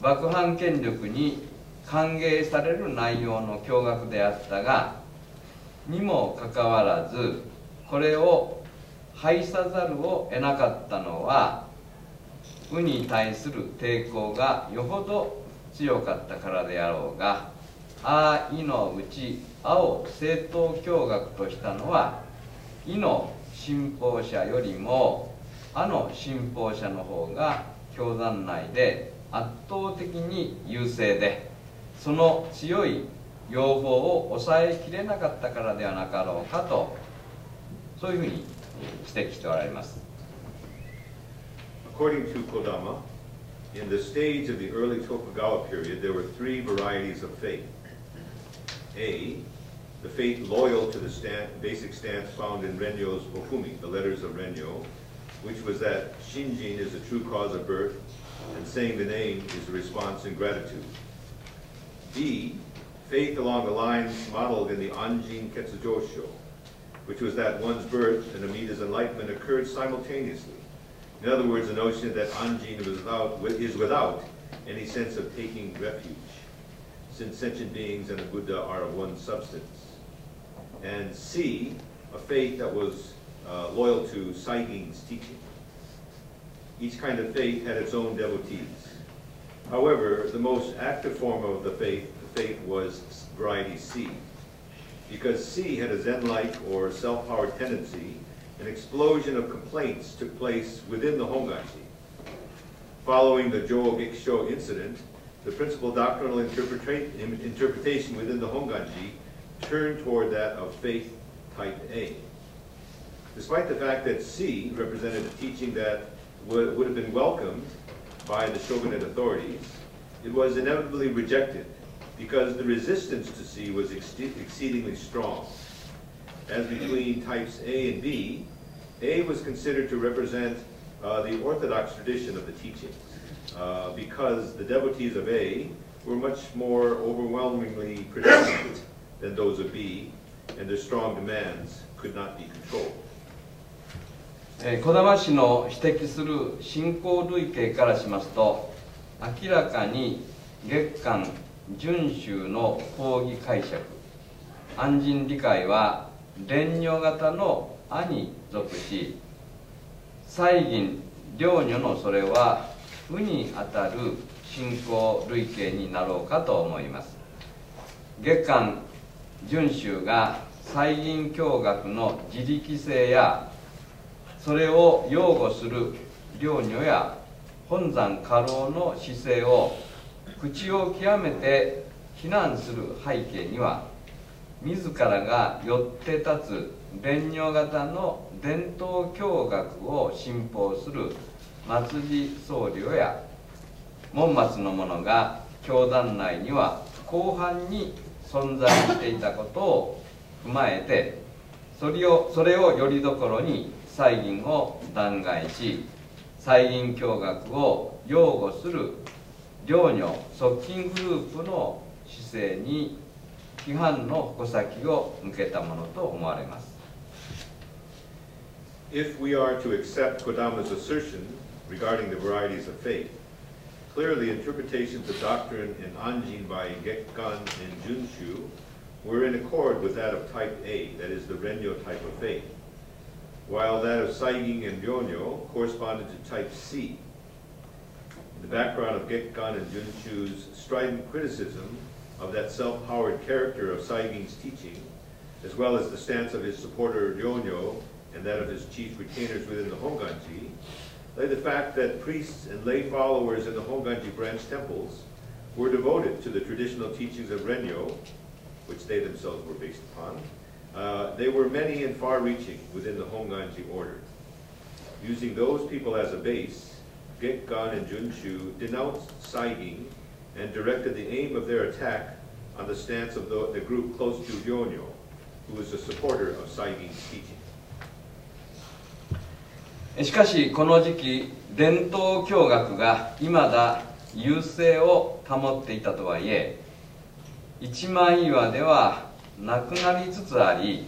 幕藩権力に歓迎される内容の教学であったがにもかかわらずこれを廃さざるを得なかったのは「う」に対する抵抗がよほど強かったからであろうが「あ」「い」のうち「あ」を正当教学としたのは「い」の信奉者よりも「あ」の信奉者の方が教団内で圧倒的に優勢でその強い要望を抑えきれなかったからではなかろうかとそういうふうに指摘しておられます。According to Kodama, in the stage of the early Tokugawa period, there were three varieties of faith. A, the faith loyal to the stand, basic stance found in Renyo's Ofumi, the letters of Renyo, which was that Shinjin is the true cause of birth, and saying the name is a response in gratitude. B, faith along the lines modeled in the Anjin Ketsujosho, which was that one's birth and Amida's enlightenment occurred simultaneously. In other words, the notion that Anjin was without, is without any sense of taking refuge, since sentient beings and the Buddha are of one substance. And C, a faith that was uh, loyal to Saiging's teaching. Each kind of faith had its own devotees. However, the most active form of the faith, the faith was variety C, because C had a Zen-like or self-powered tendency an explosion of complaints took place within the Honganji. Following the Joe Gikisho incident, the principal doctrinal interpreta interpretation within the Honganji turned toward that of faith type A. Despite the fact that C represented a teaching that would, would have been welcomed by the shogunate authorities, it was inevitably rejected because the resistance to C was ex exceedingly strong. As between types A and B, A was considered to represent uh, the orthodox tradition of the teachings uh, because the devotees of A were much more overwhelmingly predominant than those of B, and their strong demands could not be controlled. えー、小玉氏の指摘する信仰類型からしますと明らかに月間遵守の講義解釈安心理解は蓮如型の「阿」に属し西銀両女のそれは「う」にあたる信仰類型になろうかと思います。月間遵守が西銀教学の自力性やそれを擁護する領女や本山家老の姿勢を口を極めて非難する背景には自らが寄って立つ蓮如型の伝統教学を信奉する松寺僧侶や門松の者が教団内には広範に存在していたことを踏まえてそれをそれをよりどころに西銀を弾劾し西銀教学を擁護する両女側近グループの姿勢に批判の矛先を向けたものと思われます。If we are to accept Kodama's assertion regarding the varieties of faith, clearly interpretations of doctrine in Anjin by Gekkan and Junshu were in accord with that of type A, that is the Renyo type of faith, while that of Saiging and Ryonyo corresponded to type C. In the background of Gekkan and Junshu's strident criticism of that self-powered character of Saiging's teaching, as well as the stance of his supporter Ryonyo and that of his chief retainers within the Honganji, lay the fact that priests and lay followers in the Honganji branch temples were devoted to the traditional teachings of Renyo, which they themselves were based upon. Uh, they were many and far-reaching within the Honganji order. Using those people as a base, Gekkan and Junshu denounced Saiging and directed the aim of their attack on the stance of the, the group close to Ryonyo, who was a supporter of Saiging's teaching. しかしこの時期伝統教学がいまだ優勢を保っていたとはいえ一枚岩ではなくなりつつあり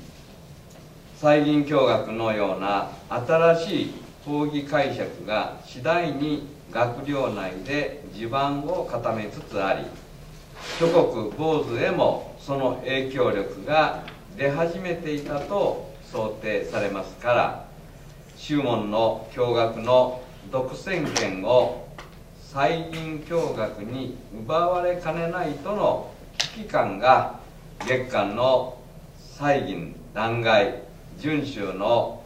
西銀教学のような新しい講義解釈が次第に学寮内で地盤を固めつつあり諸国坊主へもその影響力が出始めていたと想定されますから宗門の教学の独占権を再銀教学に奪われかねないとの危機感が月間の再銀弾劾遵守の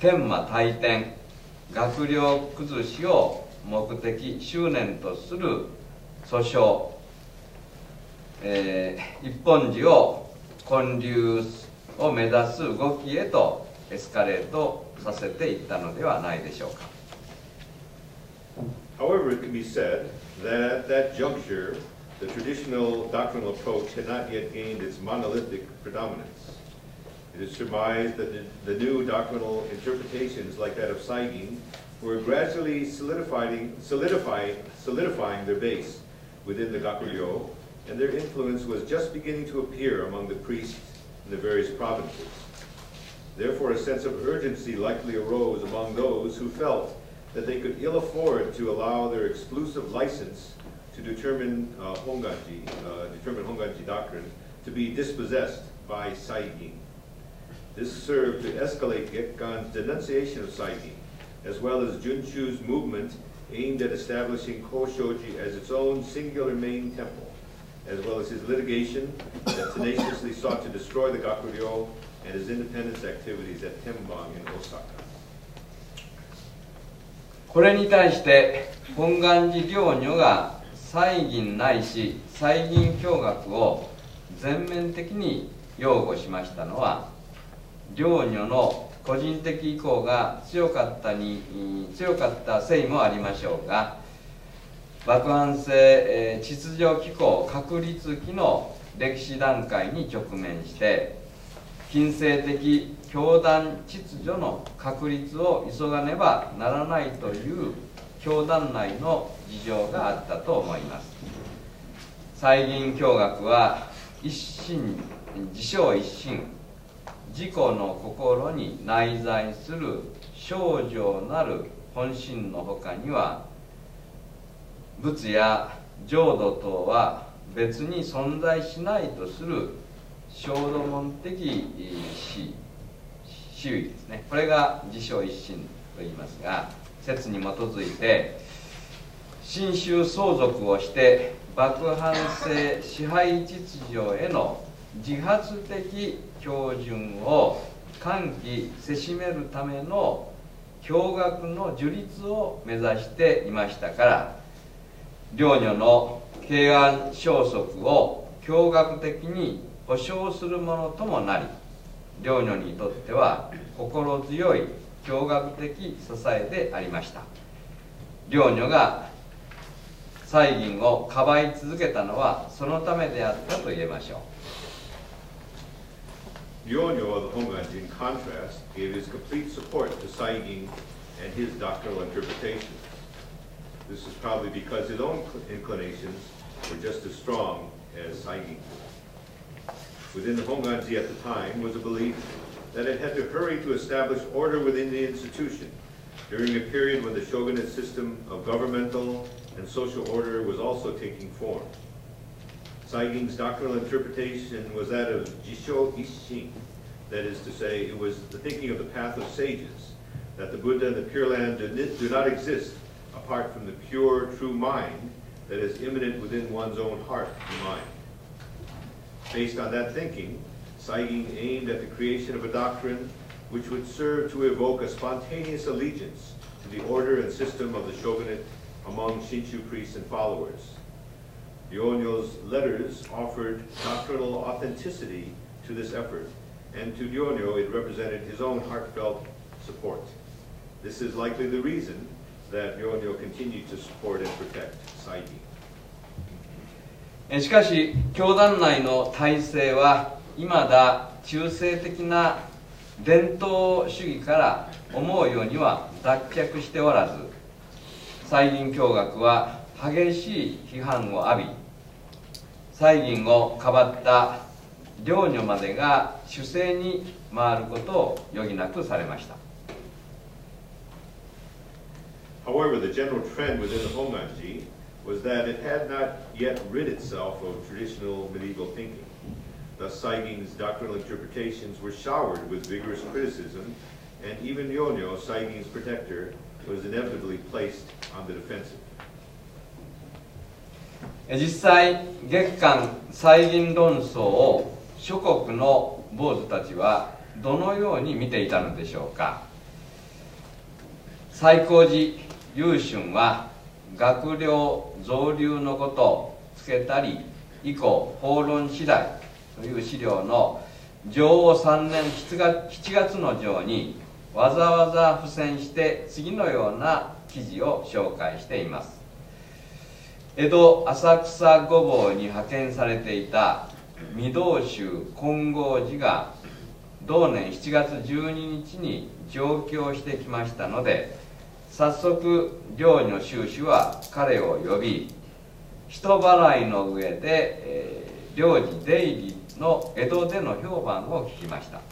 天満大転学寮崩しを目的執念とする訴訟、えー一本寺を建立を目指す動きへとエスカレートさせていったのではないでしょうか However, it can be said that at that juncture, the traditional doctrinal approach had not yet gained its monolithic predominance. It is surmised that the, the new doctrinal interpretations, like that of Saigin, were gradually solidifying, solidifying, solidifying their base within the Gakuryo, and their influence was just beginning to appear among the priests in the various provinces. Therefore, a sense of urgency likely arose among those who felt that they could ill afford to allow their exclusive license to determine uh, Honganji, uh, determine Honganji doctrine, to be dispossessed by Saigin. This served to escalate Gekkan's denunciation of Saigin, as well as Junchu's movement aimed at establishing Koshoji as its own singular main temple, as well as his litigation that tenaciously sought to destroy the Gakuryo and his independence activities at Tembang in Osaka. これに対して本願寺領女が西銀ないし西銀教学を全面的に擁護しましたのは領女の個人的意向が強かったに強かったせいもありましょうが爆発性、えー秩序機構確立期の歴史段階に直面して近世的教団秩序の確立を急がねばならないという教団内の事情があったと思います。西銀教学は一心自称一心。自己の心に内在する少女なる本心のほかには仏や浄土等は別に存在しないとする衝動門的死周囲ですね。これが自称一心と言いますが説に基づいて新宗相続をして爆破性支配秩序への自発的標準を喚起せしめるための教学の樹立を目指していましたから領女の慶安消息を教学的に保障するものともなり領女にとっては心強い教学的支えでありました領女が西銀をかばい続けたのはそのためであったと言えましょう Ryo-nyo of Hongan, in contrast, gave his complete support to Saigin and his doctrinal interpretation. This is probably because his own inclinations were just as strong as Saigin's. Within the Honganji at the time was a belief that it had to hurry to establish order within the institution during a period when the shogunate system of governmental and social order was also taking form. Saigin's doctrinal interpretation was that of Jisho Isshin, that is to say, it was the thinking of the path of sages, that the Buddha and the Pure Land do do not exist apart from the pure, true mind that is immanent within one's own heart and mind. Based on that thinking, Saigin aimed at the creation of a doctrine which would serve to evoke a spontaneous allegiance to the order and system of the shogunate among Shinshu priests and followers. Ryonyo's letters offered doctrinal authenticity to this effort, and to Ryonyo it represented his own heartfelt support. This is likely the reason that Ryonyo continued to support and protect Saigi. しかし教団内の体制は未だ中性的な伝統主義から思うようには脱却しておらず西銀教学は激しい批判を浴び西銀をかばった領女までが主勢に回ることを余儀なくされました。However, the general trend within the Honganji was that it had not yet rid itself of traditional medieval thinking. Thus, Saigin's doctrinal interpretations were showered with vigorous criticism, and even Yonyo, Saigin's protector, was inevitably placed on the defensive. 実際月間再銀論争を諸国の坊主たちはどのように見ていたのでしょうか最高寺優春は学寮増流のことをつけたり以降法論次第という資料の女王3年7月 ,7 月の上にわざわざ付箋して次のような記事を紹介しています。江戸浅草御坊に派遣されていた御堂衆金剛寺が同年7月12日に上京してきましたので早速領事の収支は彼を呼び人払いの上で、えー、領事出入りの江戸での評判を聞きました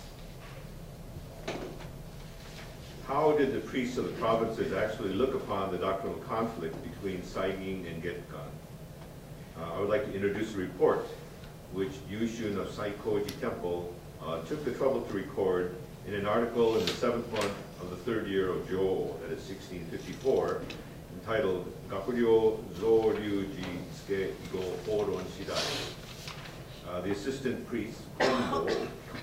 How did the priests of the provinces actually look upon the doctrinal conflict between Saigin and Getkan? Uh, I would like to introduce a report which Yushun of Saikoji Temple uh, took the trouble to record in an article in the seventh month of the third year of Jo, that is 1654, entitled Gakuryo Zoryuji Tsuke Go Horon Shidai. Uh, the assistant priest, Kongo,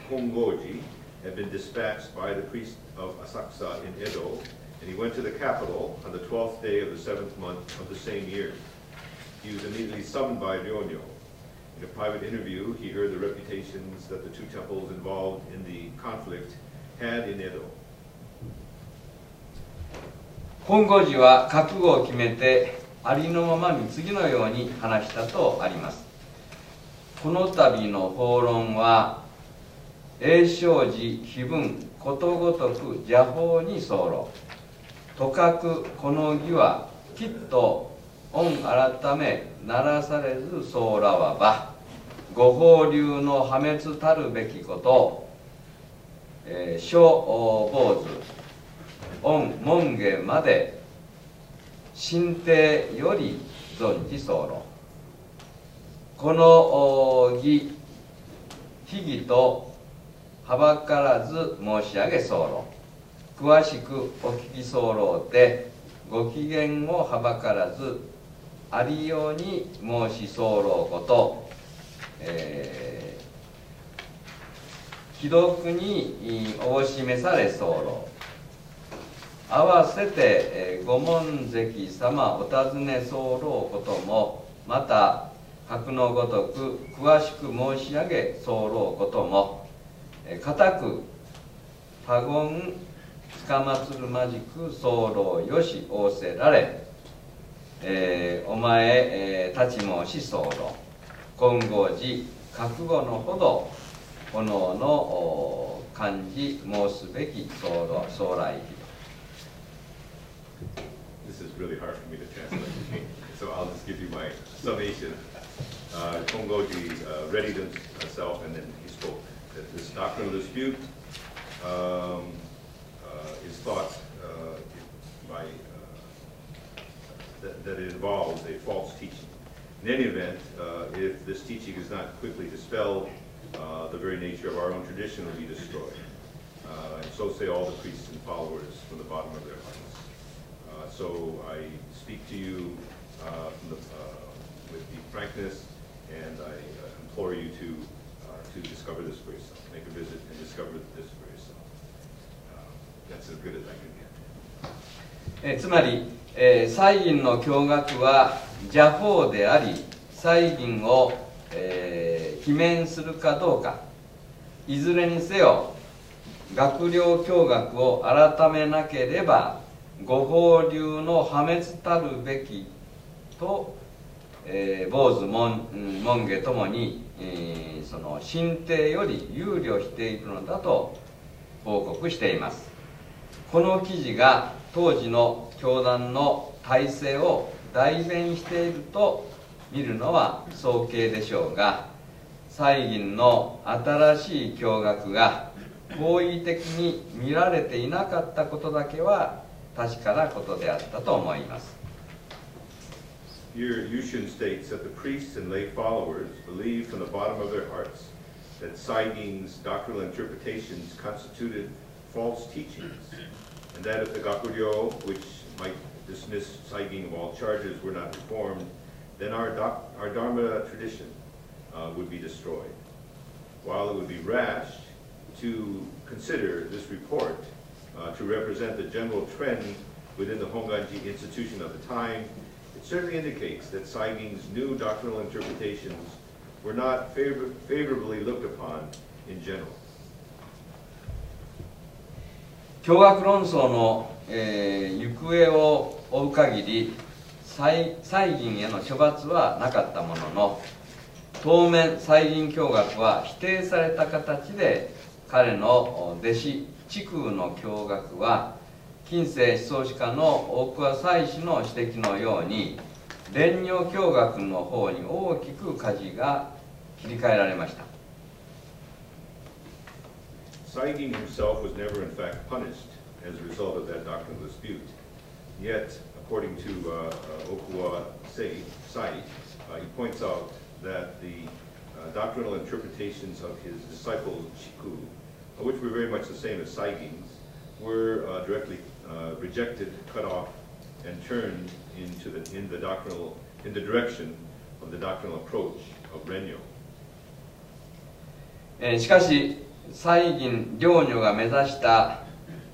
Kongoji, had been dispatched by the priest of Asakusa in Edo, and he went to the capital on the 12th day of the seventh month of the same year. He was immediately summoned by Ryonyo. In a private interview, he heard the reputations that the two temples involved in the conflict had in Edo. 本郷寺は覚悟を決めてありのままに次のように話したとあります。この度の法論は永正寺碑文ことごとく邪法に候。とかくこの儀はきっと御改めならされず候らわば。ご法流の破滅たるべきこと。えー、小坊主。御門下まで神帝より存じ候。この儀秘儀とはばからず申し上げ候。詳しくお聞き候でご機嫌をはばからずありように申し候こと、えー、既読にお示され候。合わせて、えー、ご門関様お尋ね候こともまた格のごとく詳しく申し上げ候ことも固く他言つかまつるまじく候よし仰せられ、えー、お前、えー、立ち申し候。金剛寺覚悟のほど炎の漢字申すべき将将来。This is really hard for me to translate, so I'll just give you my summation. Uh, Kongoji uh, readied himself and then he spoke. that this doctrinal dispute um, uh, is thought uh, by, uh, that, that, it involves a false teaching. In any event, uh, if this teaching is not quickly dispelled, the very nature of our own tradition will be destroyed. and so say all the priests and followers from the bottom of their Uh, so I speak to you the, with deep frankness, and I implore you to to discover this for yourself. Make a visit and discover this for yourself. Uh, that's as good as I can get. えつまり、えー、西銀の教学は邪法であり西銀を、えー、罷免するかどうかいずれにせよ学寮教学を改めなければご法流の破滅たるべきと、えー、坊主門門下ともにえー、その神帝より憂慮しているのだと報告しています。この記事が当時の教団の体制を代弁していると見るのは早計でしょうが西銀の新しい教学が好意的に見られていなかったことだけは確かなことであったと思います Here, Yushin states that the priests and lay followers believed from the bottom of their hearts that Saiging's doctrinal interpretations constituted false teachings, and that if the Gakuryo, which might dismiss Saigin of all charges were not reformed, then our, doc, our Dharma tradition uh, would be destroyed. While it would be rash to consider this report uh, to represent the general trend within the Honganji institution of the time, it certainly indicates that Saiging's new doctrinal interpretations were not favor favorably looked upon in general. 共学論争の、えー、行方を追う限り蔡銀への処罰はなかったものの当面蔡銀教学は否定された形で彼の弟子地空の教学は近世思想史家の大桑祭司の指摘のように蓮如教学の方に大きく舵が切り替えられました Saigin himself was never in fact punished as a result of that doctrinal dispute. Yet, according to uh, uh, Okuwa Sei, Sai, uh, he points out that the uh, doctrinal interpretations of his disciple Shiku, uh, which were very much the same as Saigin's, were uh, directly uh, rejected, cut off, and turned into the, in the doctrinal, in the direction of the doctrinal approach of Renyo. しかし西銀領女が目指した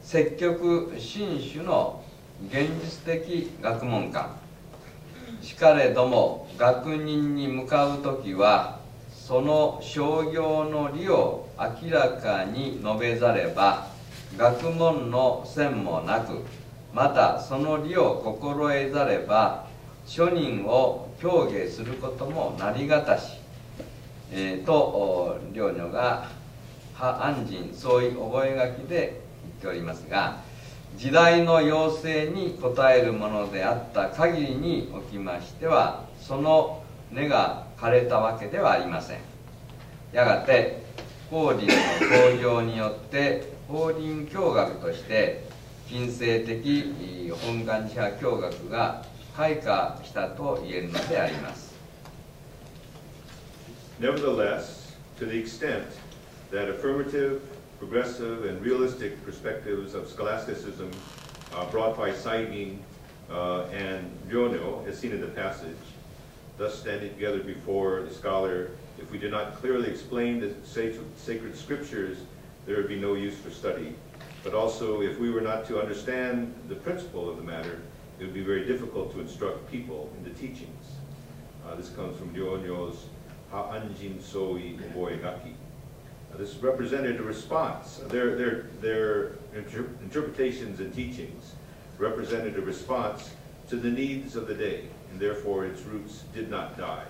積極新種の現実的学問観しかれども学人に向かう時はその商業の理を明らかに述べざれば学問の線もなくまたその理を心得ざれば諸人を表現することもなりがたし、えー、と領女が破安人そういう覚書で言っておりますが時代の要請に応えるものであった限りにおきましてはその根が枯れたわけではありません。やがて法輪の登場によって法輪教学として近世的本願寺派教学が開花したと言えるのであります Nevertheless, to the extent that affirmative, progressive, and realistic perspectives of scholasticism uh, brought by Saigin uh, and Ryono, as seen in the passage, thus standing together before the scholar, if we did not clearly explain the sacred scriptures, there would be no use for study. But also, if we were not to understand the principle of the matter, it would be very difficult to instruct people in the teachings. Uh, this comes from Ryono's Ha'anjin Soi Oboegaki. Uh, this represented a response. Their, their, their inter interpretations and teachings represented a response to the needs of the day, and therefore its roots did not die.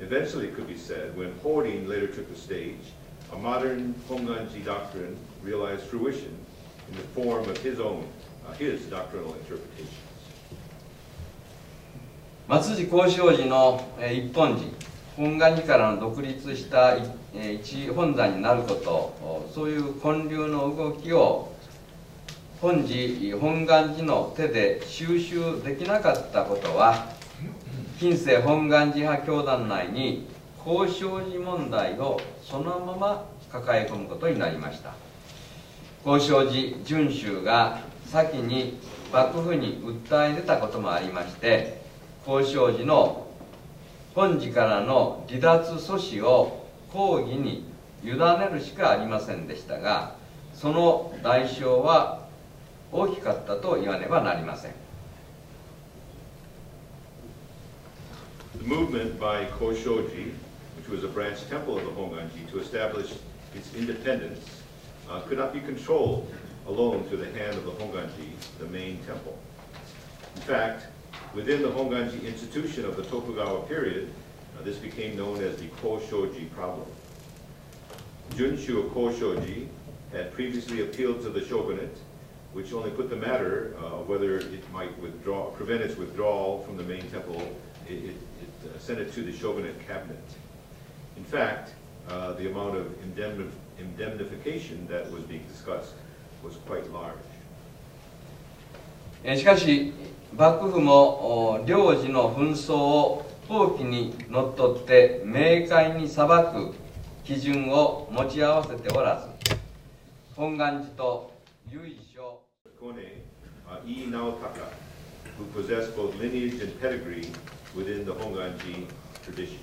Eventually, it could be said, when Horin later took the stage, a modern Honganji doctrine realized fruition in the form of his own, uh, his doctrinal interpretations. 松寺交渉時の、えー、一本寺本願寺からの独立したえ一本山になることそういう建立の動きを本寺本願寺の手で収集できなかったことは近世本願寺派教団内に交渉寺問題をそのまま抱え込むことになりました。交渉寺遵守が先に幕府に訴え出たこともありまして交渉寺の本寺からの離脱阻止を抗議に委ねるしかありませんでしたがその代償は大きかったと言わねばなりません。The movement by Koshoji, which was a branch temple of the Honganji, to establish its independence, uh, could not be controlled alone through the hand of the Honganji, the main temple. In fact, Within the Honganji institution of the Tokugawa period, uh, this became known as the Koshoji problem. Junshu of Koshoji had previously appealed to the shogunate, which only put the matter of uh, whether it might withdraw, prevent its withdrawal from the main temple, it, it, uh, sent it to the shogunate cabinet. In fact, uh, the amount of indemnif indemnification that was being discussed was quite large. しかし幕府も領事の紛争を法規にのっとって明快に裁く基準を持ち合わせておらず本願寺と由緒 Kone uh, Ii Naotaka, who possessed both lineage and pedigree within the Honganji tradition.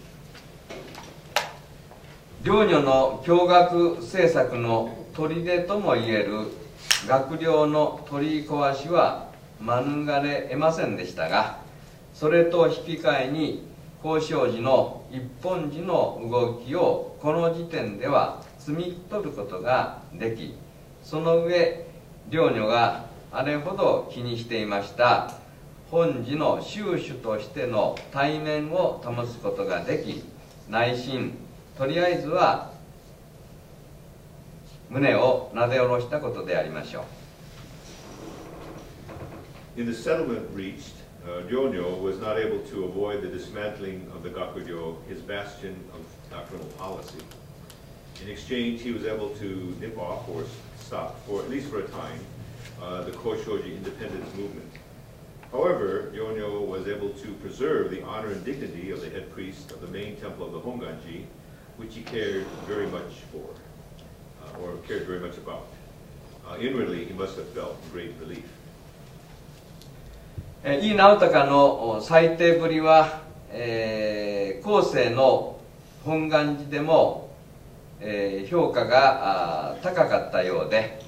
両女の教学政策の砦ともいえる学寮の取り壊しは免れ得ませんでしたがそれと引き換えに交渉時の一本時の動きをこの時点では摘み取ることができその上両女があれほど気にしていました本時の宗主としての対面を保つことができ内心とりあえずは胸をなで下ろしたことでありましょう In the settlement reached, uh, Ryonyo was not able to avoid the dismantling of the Gakuryo, his bastion of doctrinal policy. In exchange, he was able to nip off or stop, for at least for a time, uh, the Koshoji independence movement. However, Yonyo was able to preserve the honor and dignity of the head priest of the main temple of the Honganji, which he cared very much for, uh, or cared very much about. Uh, inwardly, he must have felt great relief. えー井伊直隆の最低ぶりは、えー後世の本願寺でも、えー評価があ高かったようで、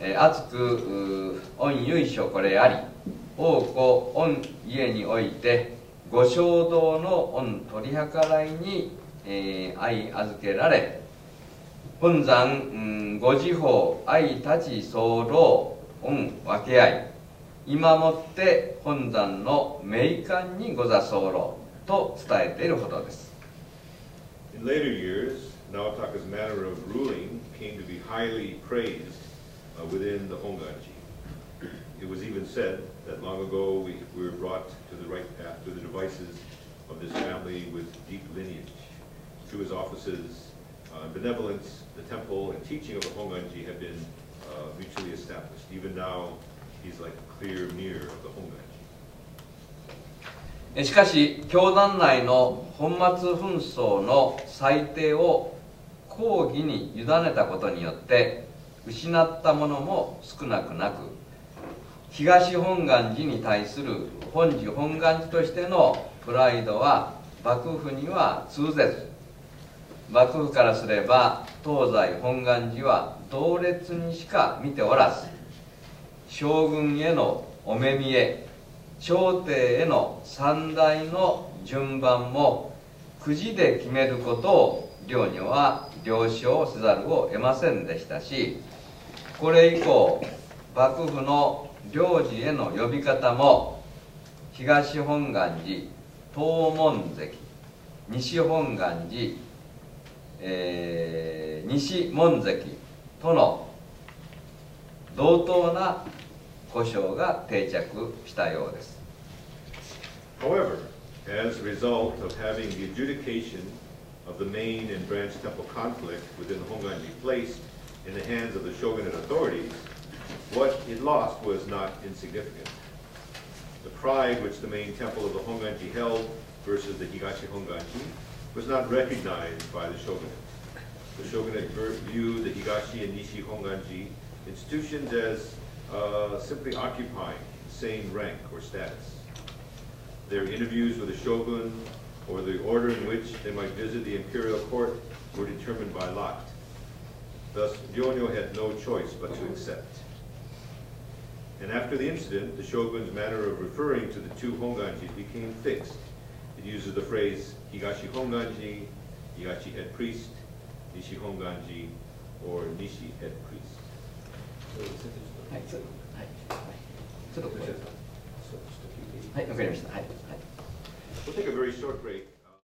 えー熱くうー御由緒これあり王子御家においてご衝動の御取り計らいに、えー相預けられ本山、うんご自法愛立ち候御分け合い今もって本山の名官にご座候と伝えているほどです In later years, Naotaka's manner of ruling came to be highly praised uh, within the Honganji. It was even said that long ago we, we were brought to the right path through the devices of this family with deep lineage. Through his offices, uh, benevolence, the temple, and teaching of the Honganji have been uh, mutually established. Even now, he's like a clear mirror of the Honganji. しかし教団内の本末紛争の裁定を抗議に委ねたことによって失ったものも少なくなく東本願寺に対する本寺本願寺としてのプライドは幕府には通ぜず幕府からすれば東西本願寺は同列にしか見ておらず将軍へのお目見え朝廷への三大の順番もくじで決めることを両女は了承せざるを得ませんでしたしこれ以降幕府の領事への呼び方も東本願寺東門関西本願寺、えー西門関との同等な故障が定着したようです However, as a result of having the adjudication of the main and branch temple conflict within the Honganji place in the hands of the shogunate authorities, what it lost was not insignificant. The pride which the main temple of the Honganji held versus the Higashi Honganji was not recognized by the shogunate. The shogunate viewed the Higashi and Nishi Honganji institutions as uh, simply occupying the same rank or status. Their interviews with the shogun or the order in which they might visit the imperial court were determined by lot. Thus, Ryonyo had no choice but to accept And after the incident, the shogun's manner of referring to the two Honganjis became fixed. It uses the phrase Higashi Honganji, Higashi head priest, Nishi Honganji, or Nishi head priest. So, はい、ちょはいはいちょっとこれはい、わかりました。はい、はい。 We'll take a very short break.